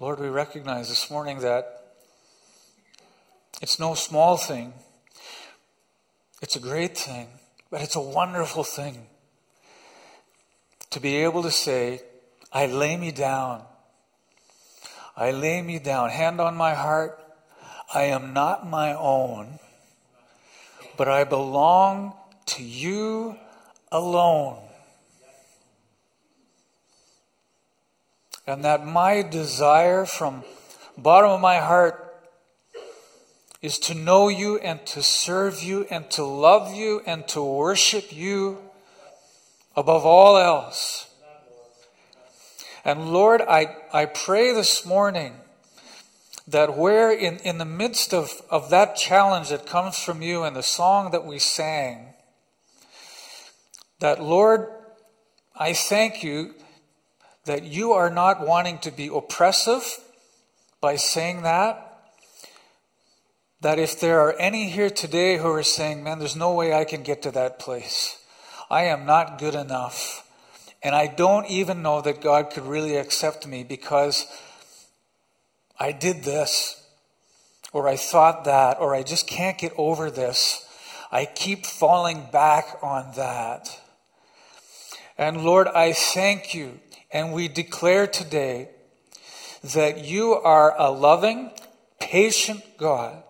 Lord, we recognize this morning that it's no small thing. It's a great thing, but it's a wonderful thing to be able to say, I lay me down. I lay me down, hand on my heart. I am not my own, but I belong to you alone. And that my desire from bottom of my heart is to know you and to serve you and to love you and to worship you above all else. And Lord, I, I pray this morning that where in, in the midst of, of that challenge that comes from you and the song that we sang, that Lord, I thank you that you are not wanting to be oppressive by saying that. That if there are any here today who are saying, man, there's no way I can get to that place. I am not good enough. And I don't even know that God could really accept me because I did this, or I thought that, or I just can't get over this. I keep falling back on that. And Lord, I thank you, and we declare today that you are a loving, patient God,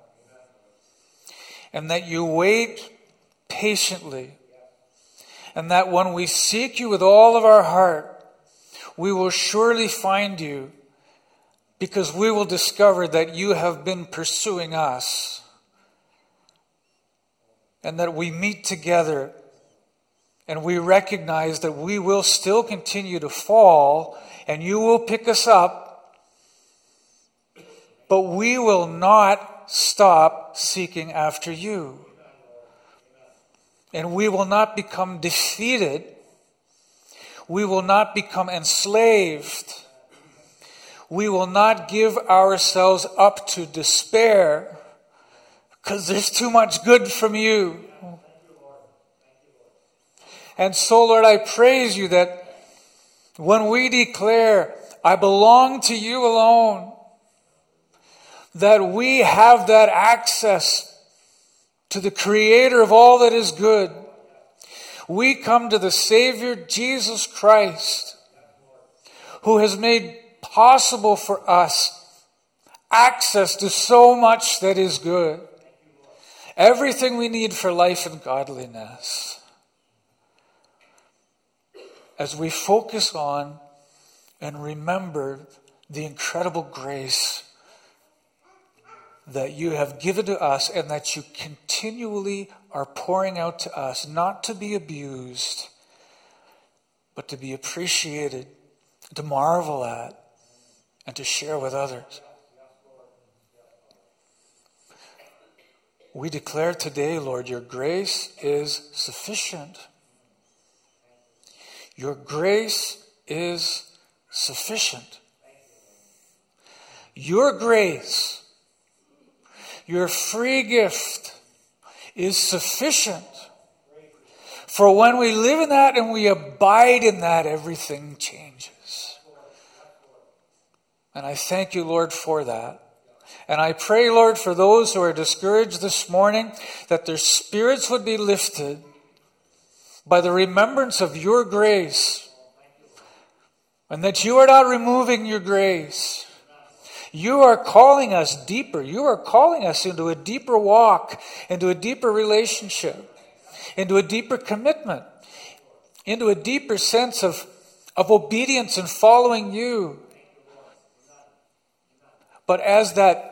and that you wait patiently. And that when we seek you with all of our heart, we will surely find you because we will discover that you have been pursuing us. And that we meet together and we recognize that we will still continue to fall and you will pick us up, but we will not stop seeking after you. And we will not become defeated. We will not become enslaved. We will not give ourselves up to despair because there's too much good from you. And so, Lord, I praise you that when we declare, I belong to you alone, that we have that access to the creator of all that is good. We come to the Savior Jesus Christ, who has made possible for us access to so much that is good. Everything we need for life and godliness. As we focus on and remember the incredible grace that you have given to us and that you continually are pouring out to us, not to be abused, but to be appreciated, to marvel at, and to share with others. We declare today, Lord, your grace is sufficient. Your grace is sufficient. Your grace your free gift is sufficient. For when we live in that and we abide in that, everything changes. And I thank you, Lord, for that. And I pray, Lord, for those who are discouraged this morning, that their spirits would be lifted by the remembrance of your grace. And that you are not removing your grace. You are calling us deeper. You are calling us into a deeper walk, into a deeper relationship, into a deeper commitment, into a deeper sense of, of obedience and following you. But as that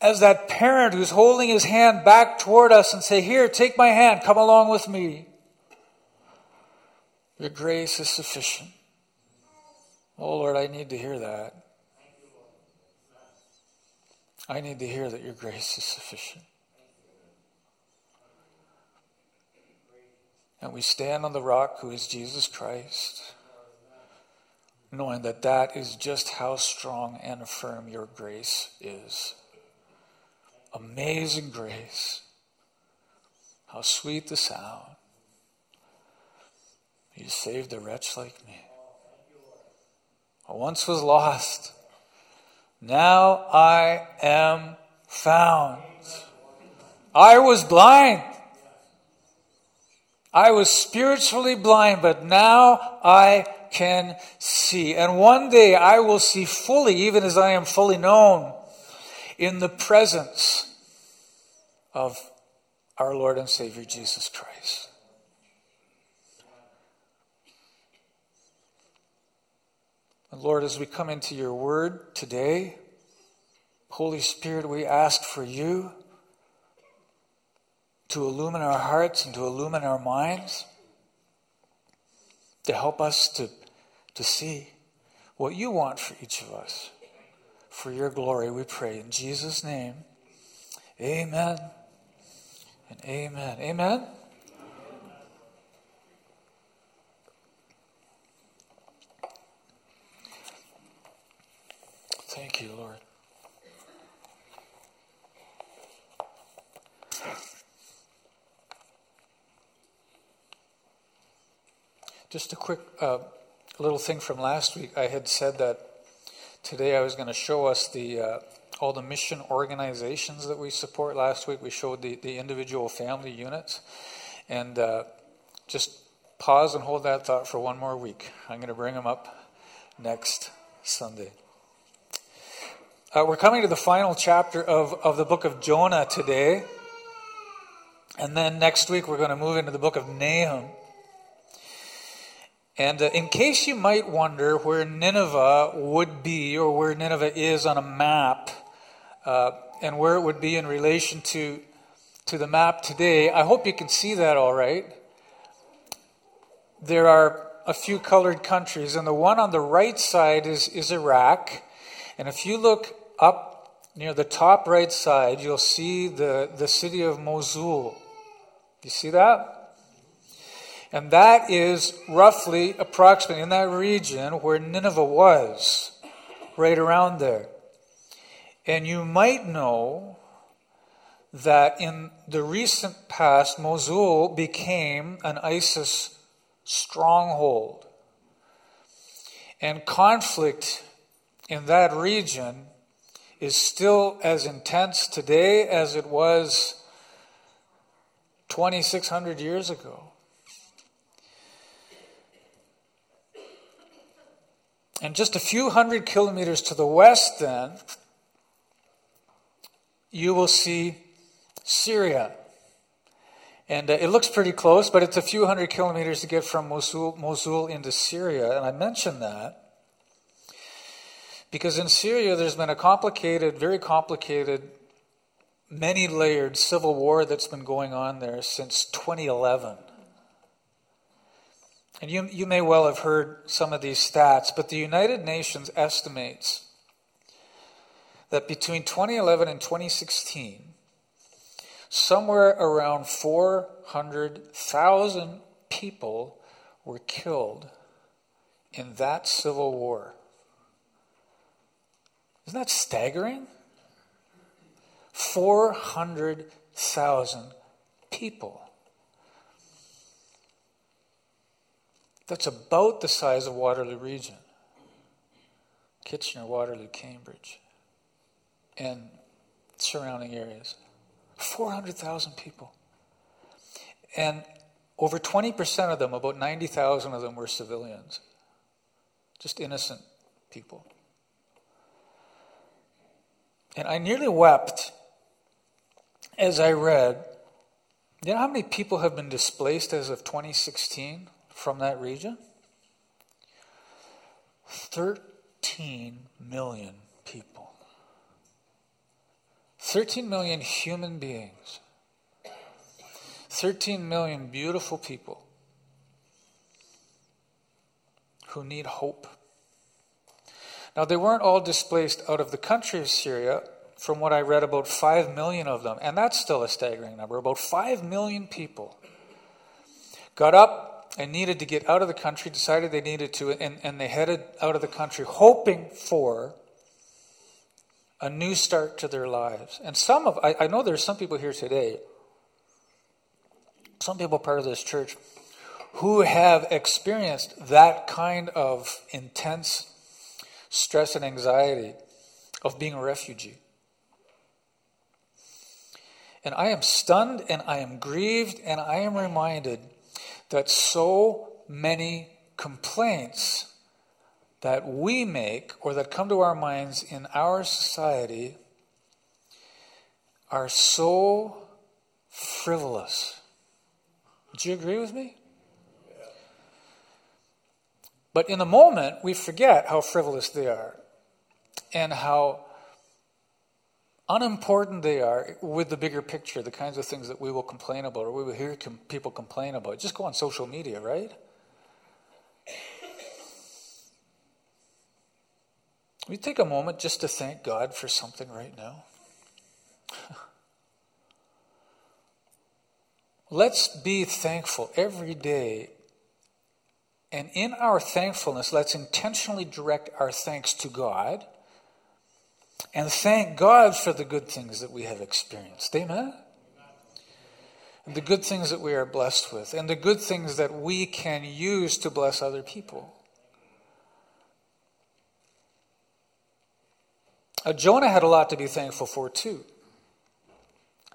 as that parent who's holding his hand back toward us and say, Here, take my hand, come along with me. Your grace is sufficient. Oh Lord, I need to hear that. I need to hear that your grace is sufficient. And we stand on the rock who is Jesus Christ, knowing that that is just how strong and firm your grace is. Amazing grace. How sweet the sound. You saved a wretch like me. I once was lost now I am found. I was blind. I was spiritually blind, but now I can see. And one day I will see fully, even as I am fully known, in the presence of our Lord and Savior Jesus Christ. And Lord, as we come into your word today, Holy Spirit, we ask for you to illumine our hearts and to illumine our minds, to help us to, to see what you want for each of us. For your glory, we pray. In Jesus' name, amen and amen. Amen. Thank you, Lord. Just a quick uh, little thing from last week. I had said that today I was going to show us the uh, all the mission organizations that we support. Last week we showed the, the individual family units. And uh, just pause and hold that thought for one more week. I'm going to bring them up next Sunday. Uh, we're coming to the final chapter of, of the book of Jonah today. And then next week we're going to move into the book of Nahum. And uh, in case you might wonder where Nineveh would be or where Nineveh is on a map uh, and where it would be in relation to, to the map today, I hope you can see that all right. There are a few colored countries, and the one on the right side is, is Iraq. And if you look up near the top right side, you'll see the, the city of Mosul. You see that? And that is roughly, approximately in that region where Nineveh was, right around there. And you might know that in the recent past, Mosul became an ISIS stronghold. And conflict in that region is still as intense today as it was 2,600 years ago. And just a few hundred kilometers to the west, then, you will see Syria. And uh, it looks pretty close, but it's a few hundred kilometers to get from Mosul, Mosul into Syria. And I mention that because in Syria there's been a complicated, very complicated, many layered civil war that's been going on there since 2011. And you, you may well have heard some of these stats, but the United Nations estimates that between 2011 and 2016, somewhere around 400,000 people were killed in that civil war. Isn't that staggering? 400,000 people. That's about the size of Waterloo Region. Kitchener, Waterloo, Cambridge, and surrounding areas. 400,000 people. And over 20% of them, about 90,000 of them, were civilians, just innocent people. And I nearly wept as I read. You know how many people have been displaced as of 2016? from that region? 13 million people. 13 million human beings. 13 million beautiful people who need hope. Now, they weren't all displaced out of the country of Syria. From what I read, about 5 million of them, and that's still a staggering number, about 5 million people got up and needed to get out of the country, decided they needed to, and, and they headed out of the country hoping for a new start to their lives. And some of, I, I know there's some people here today, some people part of this church, who have experienced that kind of intense stress and anxiety of being a refugee. And I am stunned and I am grieved and I am reminded that so many complaints that we make or that come to our minds in our society are so frivolous. Do you agree with me? But in the moment, we forget how frivolous they are and how unimportant they are with the bigger picture, the kinds of things that we will complain about or we will hear com- people complain about. Just go on social media, right? We take a moment just to thank God for something right now. Let's be thankful every day. And in our thankfulness, let's intentionally direct our thanks to God and thank God for the good things that we have experienced. Amen? And the good things that we are blessed with, and the good things that we can use to bless other people. Uh, Jonah had a lot to be thankful for, too.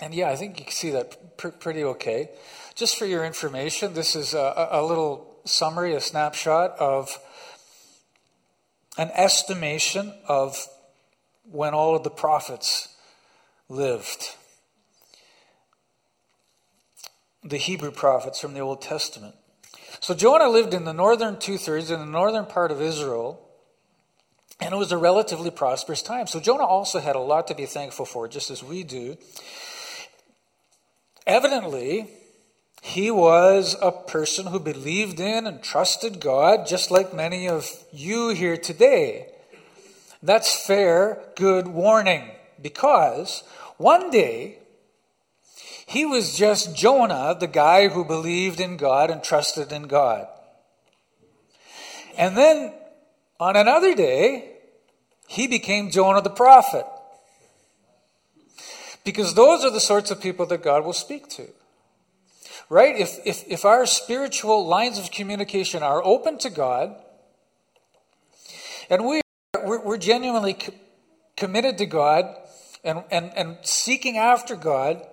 And yeah, I think you can see that pr- pretty okay. Just for your information, this is a, a little summary, a snapshot of an estimation of when all of the prophets lived. The Hebrew prophets from the Old Testament. So Jonah lived in the northern two thirds, in the northern part of Israel, and it was a relatively prosperous time. So Jonah also had a lot to be thankful for, just as we do. Evidently, he was a person who believed in and trusted God, just like many of you here today. That's fair, good warning, because one day he was just Jonah, the guy who believed in God and trusted in God. And then on another day, he became Jonah the prophet. Because those are the sorts of people that God will speak to. Right? If, if, if our spiritual lines of communication are open to God, and we, we're, we're genuinely co- committed to God and, and, and seeking after God,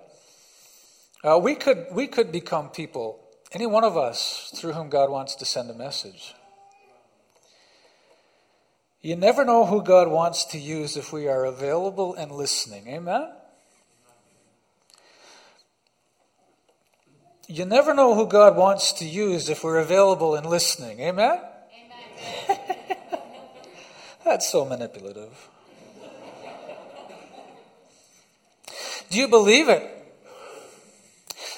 uh, we, could, we could become people, any one of us, through whom God wants to send a message. You never know who God wants to use if we are available and listening. Amen? You never know who God wants to use if we're available and listening. Amen? Amen. That's so manipulative. Do you believe it?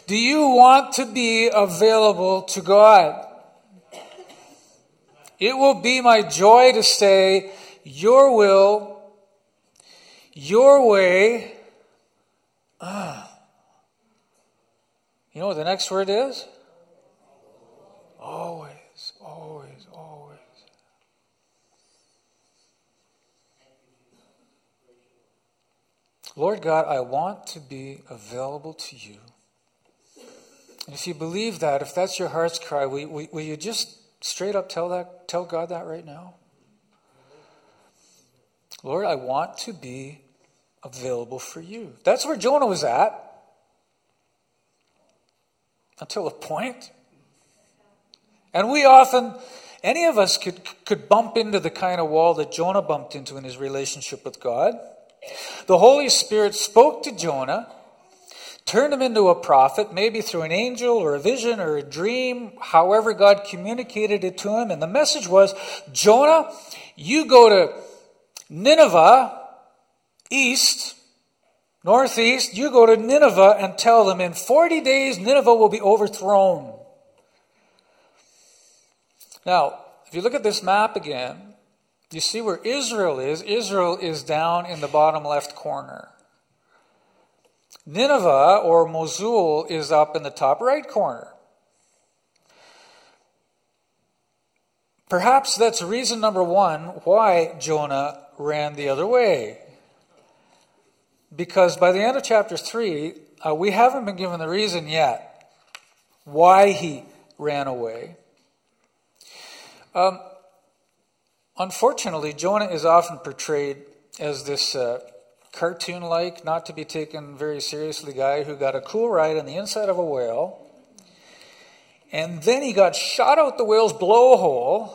Do you want to be available to God? It will be my joy to say, Your will, Your way. Ah. You know what the next word is? Always, always, always. Lord God, I want to be available to you. And if you believe that, if that's your heart's cry, will, will, will you just straight up tell that tell God that right now? Lord, I want to be available for you. That's where Jonah was at until a point. And we often, any of us could, could bump into the kind of wall that Jonah bumped into in his relationship with God. The Holy Spirit spoke to Jonah, turned him into a prophet, maybe through an angel or a vision or a dream, however God communicated it to him. And the message was Jonah, you go to Nineveh, east, northeast, you go to Nineveh and tell them in 40 days Nineveh will be overthrown. Now, if you look at this map again, you see where Israel is. Israel is down in the bottom left corner. Nineveh or Mosul is up in the top right corner. Perhaps that's reason number one why Jonah ran the other way. Because by the end of chapter 3, uh, we haven't been given the reason yet why he ran away. Um, unfortunately, Jonah is often portrayed as this uh, cartoon like, not to be taken very seriously guy who got a cool ride on the inside of a whale. And then he got shot out the whale's blowhole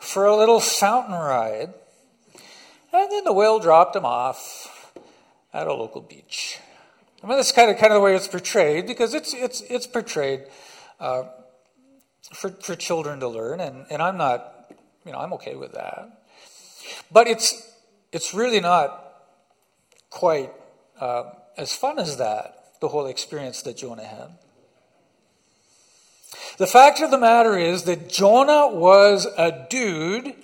for a little fountain ride. And then the whale dropped him off at a local beach. I mean, that's kind of kind of the way it's portrayed because it's it's it's portrayed uh, for for children to learn, and and I'm not, you know, I'm okay with that. But it's it's really not quite uh, as fun as that. The whole experience that Jonah had. The fact of the matter is that Jonah was a dude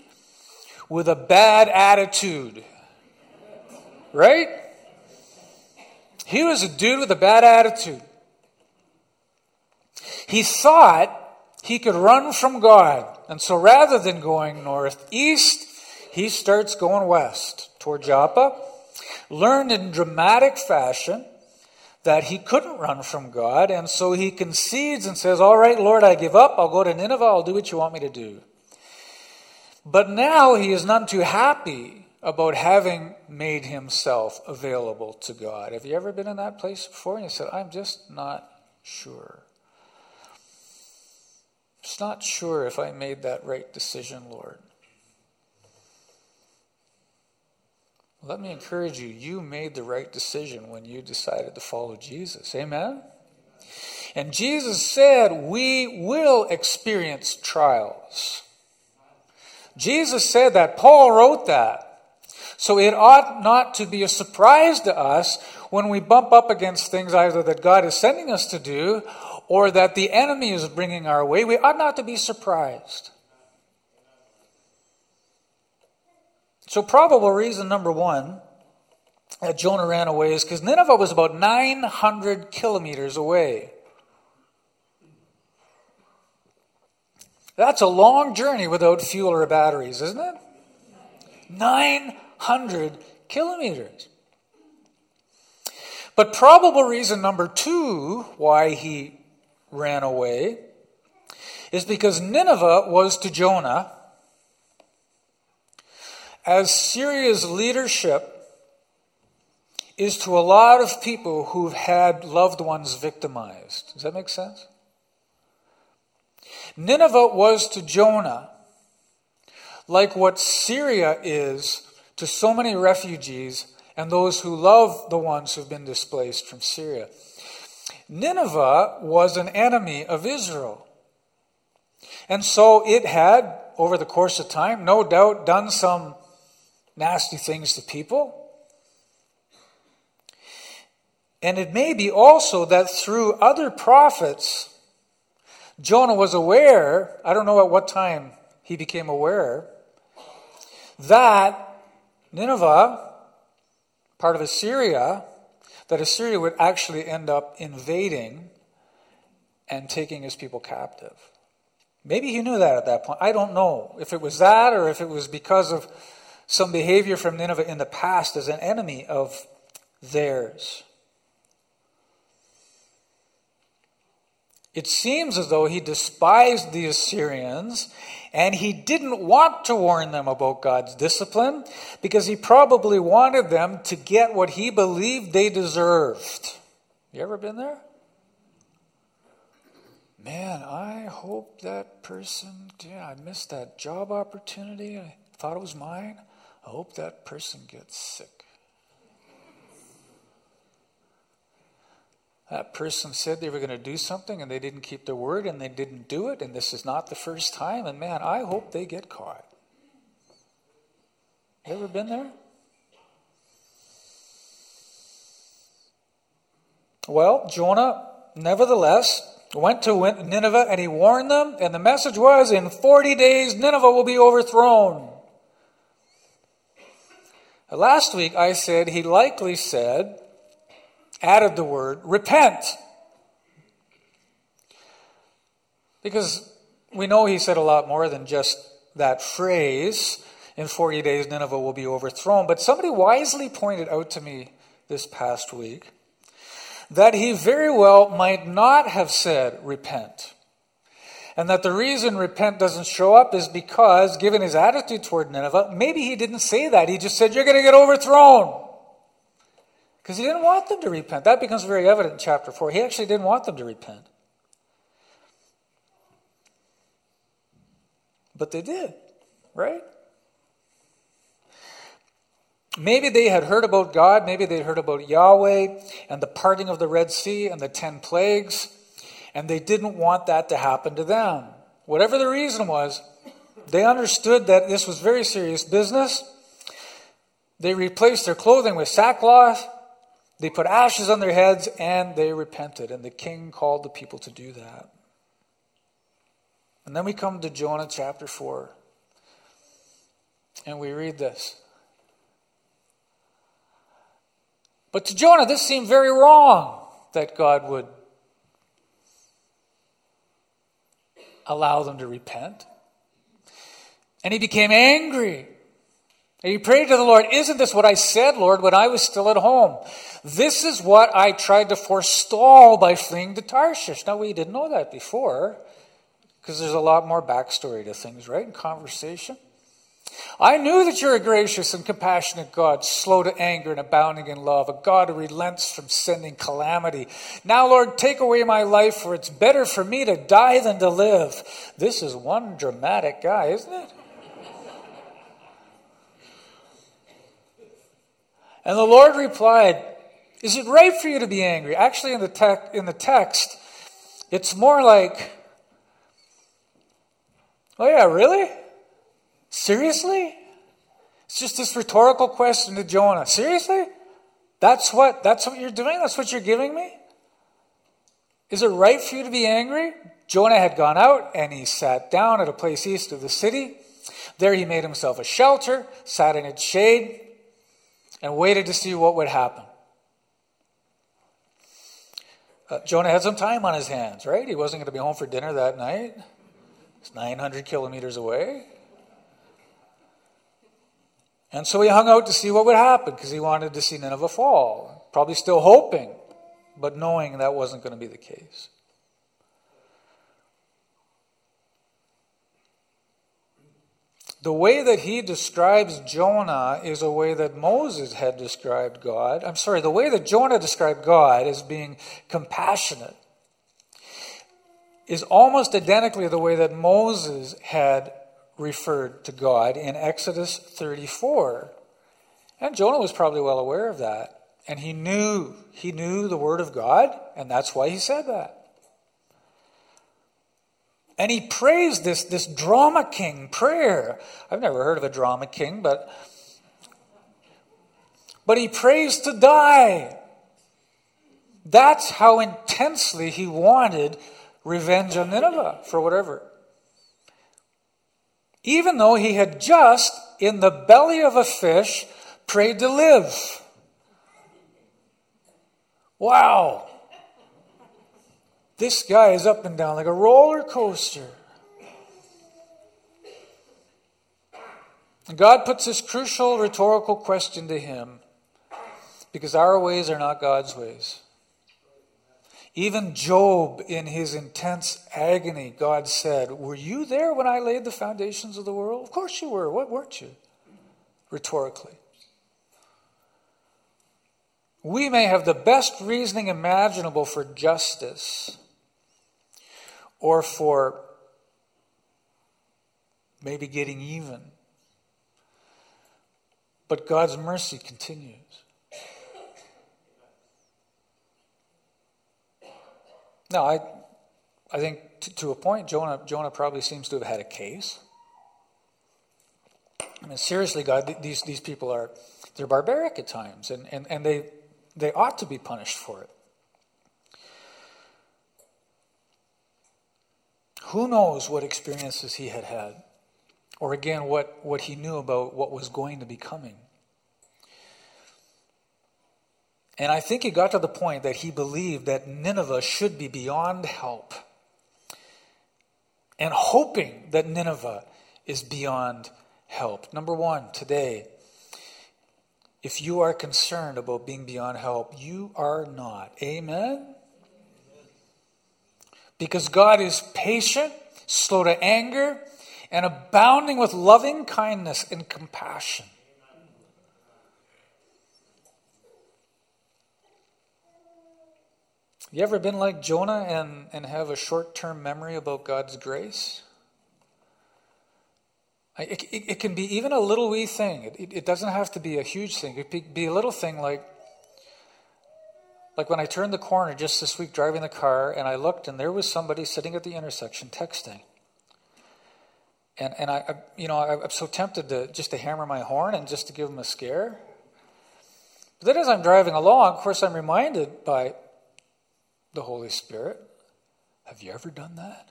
with a bad attitude. Right? He was a dude with a bad attitude. He thought he could run from God. And so rather than going northeast, he starts going west toward Joppa. Learned in dramatic fashion that he couldn't run from God, and so he concedes and says, All right, Lord, I give up. I'll go to Nineveh. I'll do what you want me to do. But now he is none too happy about having made himself available to God. Have you ever been in that place before? And you said, I'm just not sure. Just not sure if I made that right decision, Lord. Let me encourage you, you made the right decision when you decided to follow Jesus. Amen? And Jesus said, We will experience trials. Jesus said that. Paul wrote that. So it ought not to be a surprise to us when we bump up against things either that God is sending us to do or that the enemy is bringing our way. We ought not to be surprised. So, probable reason number one that Jonah ran away is because Nineveh was about 900 kilometers away. That's a long journey without fuel or batteries, isn't it? 900 kilometers. But probable reason number two why he ran away is because Nineveh was to Jonah as Syria's leadership is to a lot of people who've had loved ones victimized. Does that make sense? Nineveh was to Jonah like what Syria is to so many refugees and those who love the ones who've been displaced from Syria. Nineveh was an enemy of Israel. And so it had, over the course of time, no doubt done some nasty things to people. And it may be also that through other prophets, Jonah was aware, I don't know at what time he became aware, that Nineveh, part of Assyria, that Assyria would actually end up invading and taking his people captive. Maybe he knew that at that point. I don't know if it was that or if it was because of some behavior from Nineveh in the past as an enemy of theirs. It seems as though he despised the Assyrians and he didn't want to warn them about God's discipline because he probably wanted them to get what he believed they deserved. You ever been there? Man, I hope that person, yeah, I missed that job opportunity. I thought it was mine. I hope that person gets sick. That person said they were going to do something and they didn't keep their word and they didn't do it, and this is not the first time, and man, I hope they get caught. You ever been there? Well, Jonah, nevertheless, went to Nineveh and he warned them, and the message was in 40 days, Nineveh will be overthrown. Last week I said he likely said, added the word, repent. Because we know he said a lot more than just that phrase, in 40 days Nineveh will be overthrown. But somebody wisely pointed out to me this past week that he very well might not have said repent. And that the reason repent doesn't show up is because, given his attitude toward Nineveh, maybe he didn't say that. He just said, You're going to get overthrown. Because he didn't want them to repent. That becomes very evident in chapter 4. He actually didn't want them to repent. But they did, right? Maybe they had heard about God, maybe they heard about Yahweh and the parting of the Red Sea and the ten plagues, and they didn't want that to happen to them. Whatever the reason was, they understood that this was very serious business. They replaced their clothing with sackcloth, they put ashes on their heads, and they repented. And the king called the people to do that. And then we come to Jonah chapter 4, and we read this. But to Jonah, this seemed very wrong that God would allow them to repent. And he became angry. And he prayed to the Lord, Isn't this what I said, Lord, when I was still at home? This is what I tried to forestall by fleeing to Tarshish. Now, we didn't know that before, because there's a lot more backstory to things, right? In conversation. I knew that you're a gracious and compassionate God, slow to anger and abounding in love, a God who relents from sending calamity. Now, Lord, take away my life, for it's better for me to die than to live. This is one dramatic guy, isn't it? And the Lord replied, Is it right for you to be angry? Actually, in the, te- in the text, it's more like, Oh, yeah, really? Seriously? It's just this rhetorical question to Jonah. Seriously? That's what that's what you're doing? That's what you're giving me? Is it right for you to be angry? Jonah had gone out and he sat down at a place east of the city. There he made himself a shelter, sat in its shade, and waited to see what would happen. Uh, Jonah had some time on his hands, right? He wasn't going to be home for dinner that night. It's 900 kilometers away. And so he hung out to see what would happen because he wanted to see Nineveh fall. Probably still hoping, but knowing that wasn't going to be the case. The way that he describes Jonah is a way that Moses had described God. I'm sorry, the way that Jonah described God as being compassionate is almost identically the way that Moses had referred to God in Exodus 34. And Jonah was probably well aware of that. And he knew, he knew the word of God, and that's why he said that. And he prays this, this drama king prayer. I've never heard of a drama king, but but he prays to die. That's how intensely he wanted revenge on Nineveh for whatever even though he had just, in the belly of a fish, prayed to live. Wow. This guy is up and down like a roller coaster. And God puts this crucial rhetorical question to him because our ways are not God's ways. Even Job, in his intense agony, God said, Were you there when I laid the foundations of the world? Of course you were. What weren't you? Rhetorically. We may have the best reasoning imaginable for justice or for maybe getting even. But God's mercy continues. No, I, I think to, to a point, Jonah, Jonah probably seems to have had a case. I mean, seriously, God, these, these people are, they're barbaric at times, and, and, and they, they ought to be punished for it. Who knows what experiences he had had, or again, what, what he knew about what was going to be coming. And I think he got to the point that he believed that Nineveh should be beyond help. And hoping that Nineveh is beyond help. Number one, today, if you are concerned about being beyond help, you are not. Amen? Because God is patient, slow to anger, and abounding with loving kindness and compassion. You ever been like Jonah and, and have a short term memory about God's grace? It, it, it, can be even a little wee thing. It, it, doesn't have to be a huge thing. It could be a little thing like, like when I turned the corner just this week driving the car and I looked and there was somebody sitting at the intersection texting. And, and I, I you know, I, I'm so tempted to just to hammer my horn and just to give him a scare. But then as I'm driving along, of course, I'm reminded by the Holy Spirit. Have you ever done that?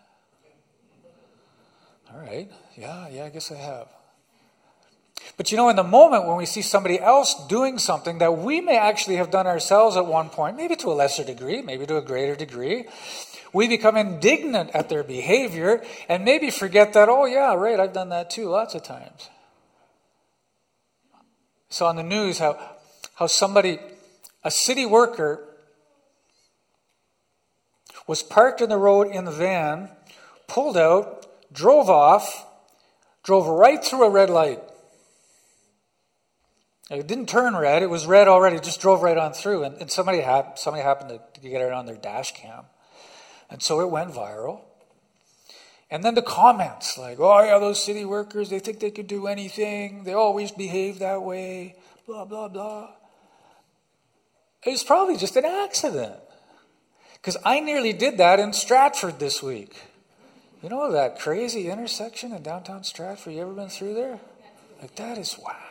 All right. Yeah, yeah, I guess I have. But you know, in the moment when we see somebody else doing something that we may actually have done ourselves at one point, maybe to a lesser degree, maybe to a greater degree, we become indignant at their behavior and maybe forget that, oh, yeah, right, I've done that too lots of times. So on the news, how, how somebody, a city worker, was parked in the road in the van, pulled out, drove off, drove right through a red light. It didn't turn red, it was red already, just drove right on through. And, and somebody, had, somebody happened to, get it on their dash cam. And so it went viral. And then the comments like, oh, yeah, those city workers, they think they could do anything. They always behave that way, blah, blah, blah. It was probably just an accident. Because I nearly did that in Stratford this week. You know that crazy intersection in downtown Stratford? You ever been through there? Like, that is whacked.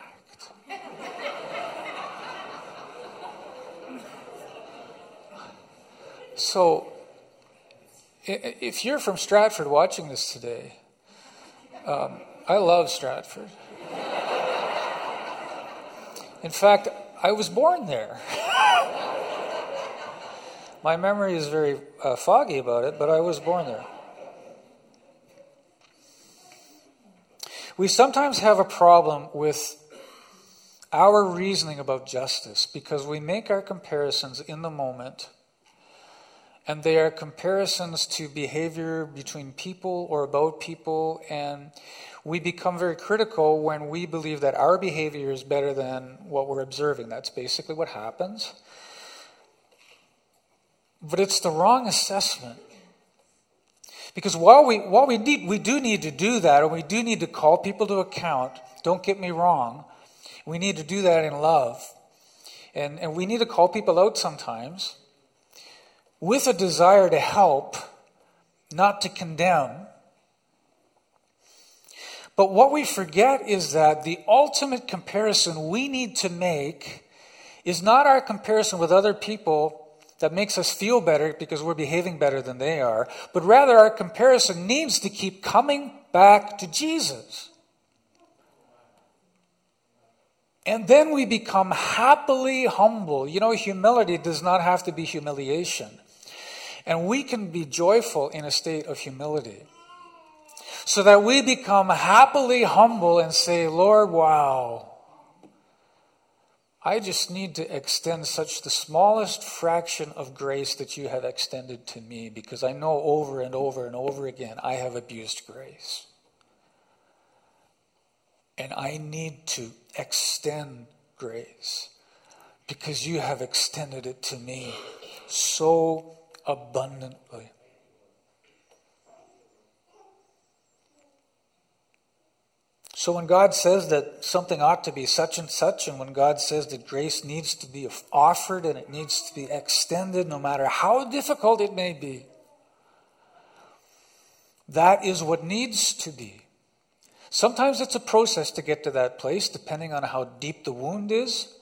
So, if you're from Stratford watching this today, um, I love Stratford. In fact, I was born there. My memory is very uh, foggy about it, but I was born there. We sometimes have a problem with our reasoning about justice because we make our comparisons in the moment, and they are comparisons to behavior between people or about people, and we become very critical when we believe that our behavior is better than what we're observing. That's basically what happens. But it's the wrong assessment. Because while we, while we, need, we do need to do that, and we do need to call people to account, don't get me wrong, we need to do that in love. And, and we need to call people out sometimes with a desire to help, not to condemn. But what we forget is that the ultimate comparison we need to make is not our comparison with other people that makes us feel better because we're behaving better than they are, but rather our comparison needs to keep coming back to Jesus. And then we become happily humble. You know, humility does not have to be humiliation. And we can be joyful in a state of humility. So that we become happily humble and say, Lord, wow, I just need to extend such the smallest fraction of grace that you have extended to me because I know over and over and over again I have abused grace. And I need to extend grace because you have extended it to me so abundantly. So when God says that something ought to be such and such, and when God says that grace needs to be offered and it needs to be extended, no matter how difficult it may be, that is what needs to be. Sometimes it's a process to get to that place, depending on how deep the wound is.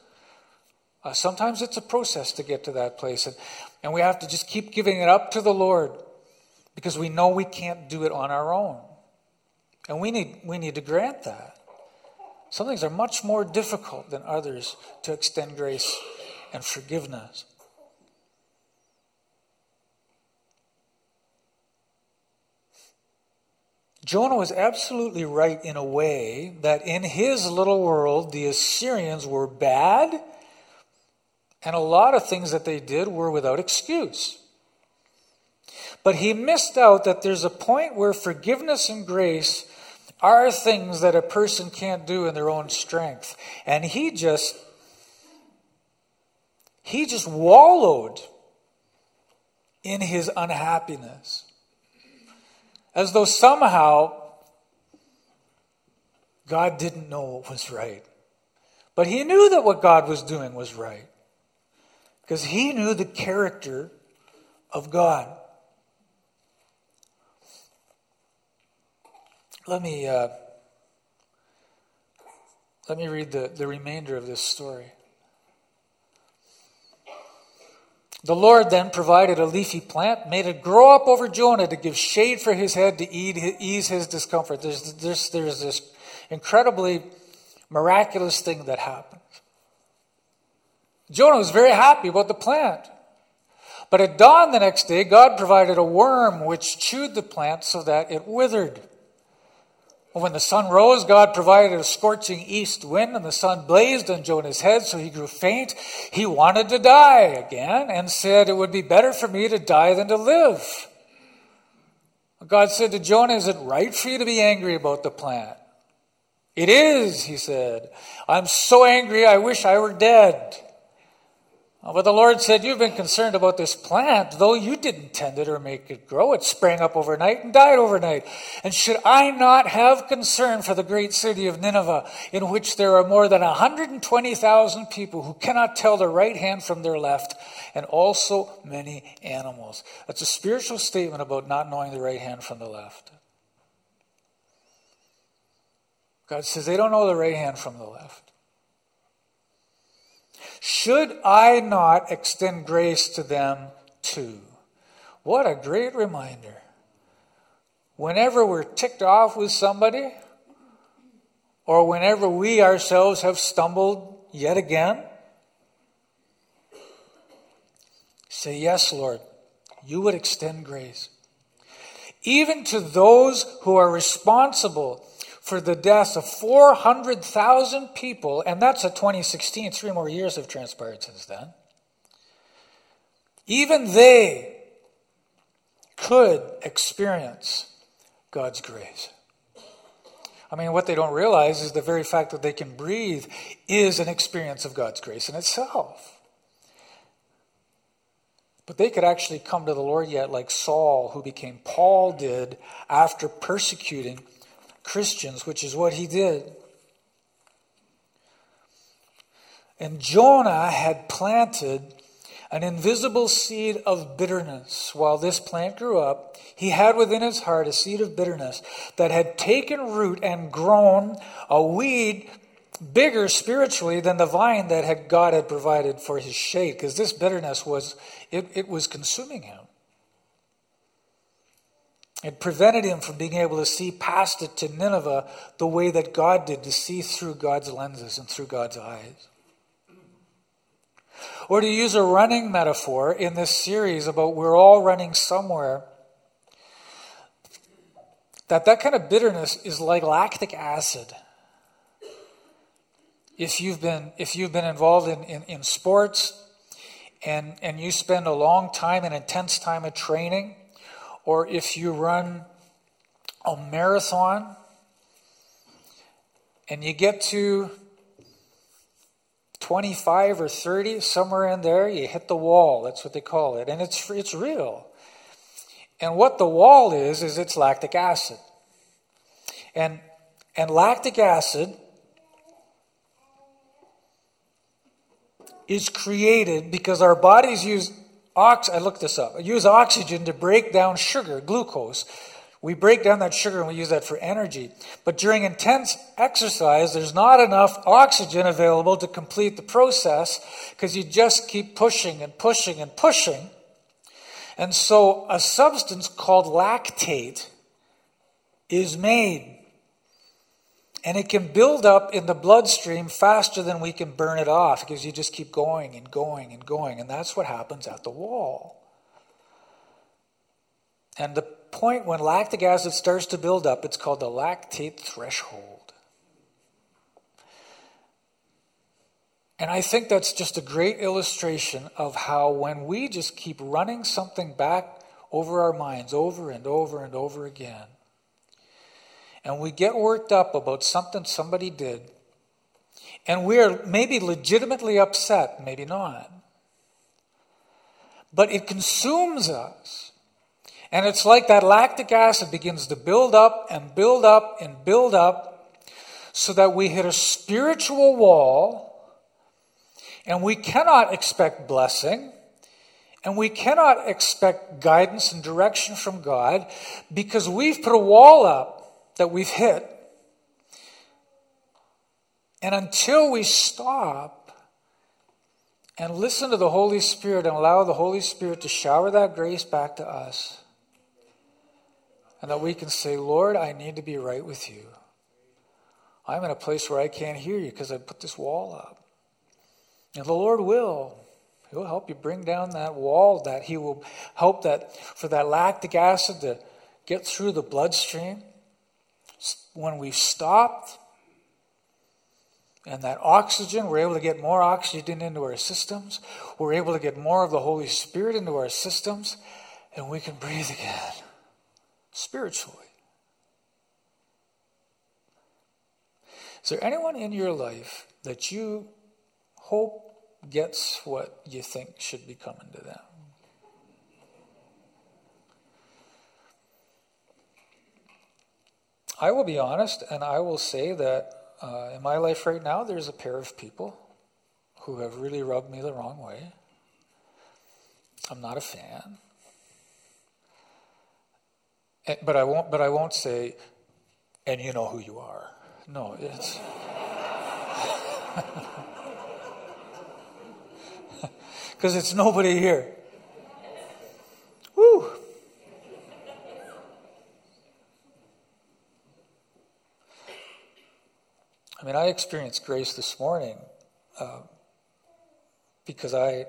Uh, sometimes it's a process to get to that place, and, and we have to just keep giving it up to the Lord because we know we can't do it on our own. And we need, we need to grant that. Some things are much more difficult than others to extend grace and forgiveness. Jonah was absolutely right in a way that in his little world, the Assyrians were bad, and a lot of things that they did were without excuse. But he missed out that there's a point where forgiveness and grace are things that a person can't do in their own strength. And he just he just wallowed in his unhappiness. As though somehow God didn't know what was right. But he knew that what God was doing was right. Because he knew the character of God. Let me, uh, let me read the, the remainder of this story. The Lord then provided a leafy plant, made it grow up over Jonah to give shade for his head to ease his discomfort. There's, there's, there's this incredibly miraculous thing that happens. Jonah was very happy about the plant. But at dawn the next day, God provided a worm which chewed the plant so that it withered. When the sun rose, God provided a scorching east wind, and the sun blazed on Jonah's head, so he grew faint. He wanted to die again and said, It would be better for me to die than to live. God said to Jonah, Is it right for you to be angry about the plant? It is, he said. I'm so angry, I wish I were dead. Uh, but the Lord said, You've been concerned about this plant, though you didn't tend it or make it grow. It sprang up overnight and died overnight. And should I not have concern for the great city of Nineveh, in which there are more than 120,000 people who cannot tell their right hand from their left, and also many animals? That's a spiritual statement about not knowing the right hand from the left. God says they don't know the right hand from the left. Should I not extend grace to them too? What a great reminder. Whenever we're ticked off with somebody, or whenever we ourselves have stumbled yet again, say, Yes, Lord, you would extend grace. Even to those who are responsible for the deaths of 400,000 people, and that's a 2016. Three more years have transpired since then. Even they could experience God's grace. I mean, what they don't realize is the very fact that they can breathe is an experience of God's grace in itself. But they could actually come to the Lord yet, like Saul, who became Paul did after persecuting Christians, which is what he did. And Jonah had planted an invisible seed of bitterness. While this plant grew up, he had within his heart a seed of bitterness that had taken root and grown a weed bigger spiritually than the vine that had God had provided for his shade, because this bitterness was it, it was consuming him. It prevented him from being able to see past it to Nineveh the way that God did, to see through God's lenses and through God's eyes. Or to use a running metaphor in this series about we're all running somewhere, that that kind of bitterness is like lactic acid. If you've been, if you've been involved in, in, in sports and, and you spend a long time, an intense time of training, or if you run a marathon and you get to 25 or 30, somewhere in there, you hit the wall. That's what they call it. And it's, it's real. And what the wall is, is it's lactic acid. And, and lactic acid is created because our bodies use Ox, I looked this up. Use oxygen to break down sugar, glucose. We break down that sugar and we use that for energy. But during intense exercise, there's not enough oxygen available to complete the process because you just keep pushing and pushing and pushing. And so a substance called lactate is made and it can build up in the bloodstream faster than we can burn it off because you just keep going and going and going. And that's what happens at the wall. And the point when lactic acid starts to build up, it's called the lactate threshold. And I think that's just a great illustration of how when we just keep running something back over our minds over and over and over again. And we get worked up about something somebody did. And we're maybe legitimately upset, maybe not. But it consumes us. And it's like that lactic acid begins to build up and build up and build up so that we hit a spiritual wall and we cannot expect blessing and we cannot expect guidance and direction from God because we've put a wall up that we've hit. And until we stop and listen to the Holy Spirit and allow the Holy Spirit to shower that grace back to us, and that we can say, Lord, I need to be right with you. I'm in a place where I can't hear you because I put this wall up. And the Lord will. He'll help you bring down that wall, that He will help that for that lactic acid to get through the bloodstream. When we've stopped and that oxygen, we're able to get more oxygen into our systems. We're able to get more of the Holy Spirit into our systems, and we can breathe again spiritually. Is there anyone in your life that you hope gets what you think should be coming to them? I will be honest and I will say that uh, in my life right now, there's a pair of people who have really rubbed me the wrong way. I'm not a fan. Eh, but I won't. But I won't say, and you know who you are. No, it's. Because it's nobody here. I mean, I experienced grace this morning uh, because I,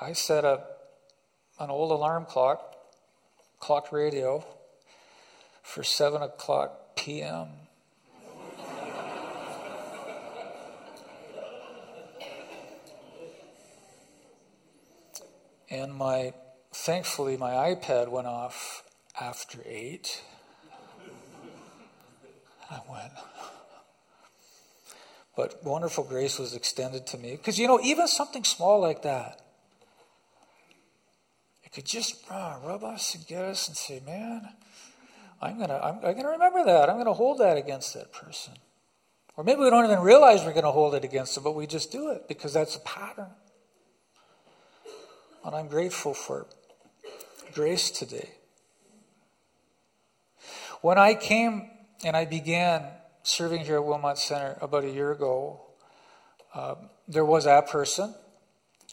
I set up an old alarm clock, clock radio, for 7 o'clock p.m. and my thankfully my iPad went off after 8. I went. But wonderful grace was extended to me. Because, you know, even something small like that, it could just uh, rub us and get us and say, man, I'm going to I'm, I'm going to remember that. I'm going to hold that against that person. Or maybe we don't even realize we're going to hold it against them, but we just do it because that's a pattern. And I'm grateful for grace today. When I came and I began serving here at Wilmot Center about a year ago, uh, there was that person,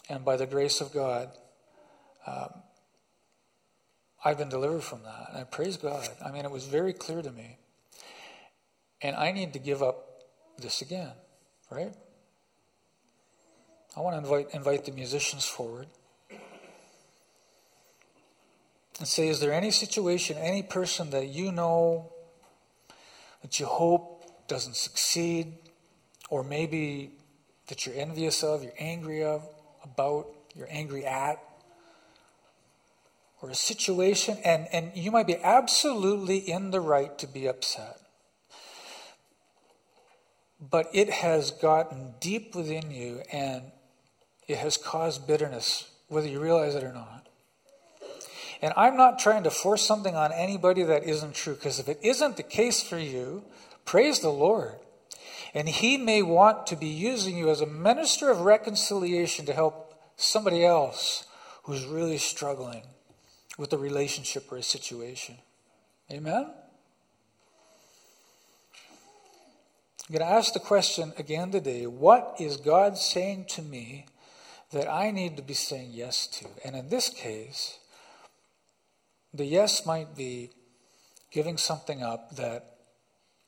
and by the grace of God, um, I've been delivered from that. And I praise God. I mean, it was very clear to me. And I need to give up this again, right? I want to invite, invite the musicians forward and say, Is there any situation, any person that you know that you hope doesn't succeed, or maybe that you're envious of, you're angry of, about, you're angry at? or a situation, and, and you might be absolutely in the right to be upset. But it has gotten deep within you and it has caused bitterness, whether you realize it or not. And I'm not trying to force something on anybody that isn't true, because if it isn't the case for you, praise the Lord. And He may want to be using you as a minister of reconciliation to help somebody else who's really struggling with a relationship or a situation. Amen? I'm going to ask the question again today what is God saying to me that I need to be saying yes to? And in this case, the yes might be giving something up that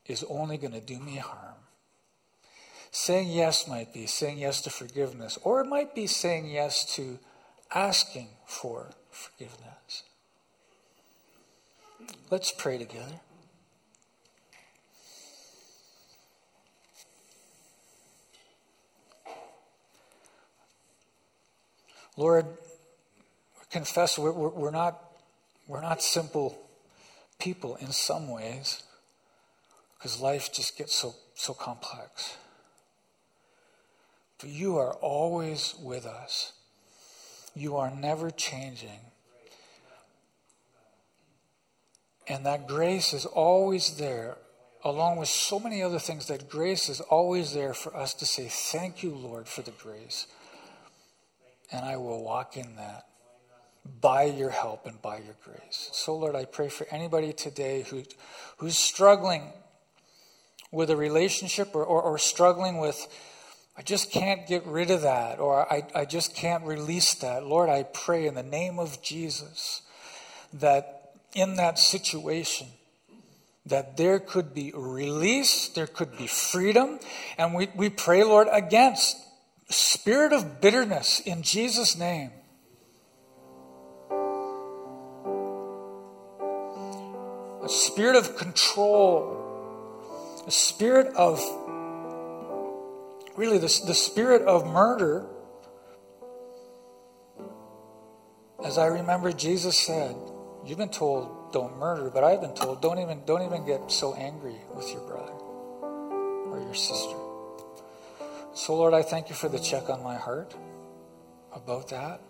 is only going to do me harm. Saying yes might be saying yes to forgiveness, or it might be saying yes to asking for forgiveness. Let's pray together. Lord, confess we're, we're not We're not simple people in some ways because life just gets so, so complex. But you are always with us. You are never changing. And that grace is always there, along with so many other things, that grace is always there for us to say, Thank you, Lord, for the grace. And I will walk in that by your help and by your grace. So, Lord, I pray for anybody today who, who's struggling with a relationship or, or, or struggling with, I just can't get rid of that, or I, I just can't release that. Lord, I pray in the name of Jesus that in that situation that there could be release, there could be freedom, and we, we pray, Lord, against spirit of bitterness in Jesus' name. A spirit of control, a spirit of really the, the spirit of murder. As I remember Jesus said, You've been told don't murder, but I've been told don't even don't even get so angry with your brother or your sister. So Lord, I thank you for the check on my heart about that.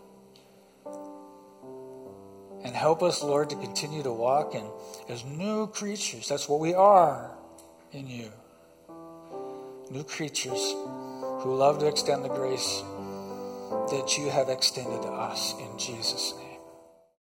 And help us, Lord, to continue to walk in as new creatures. That's what we are in you. New creatures who love to extend the grace that you have extended to us in Jesus'.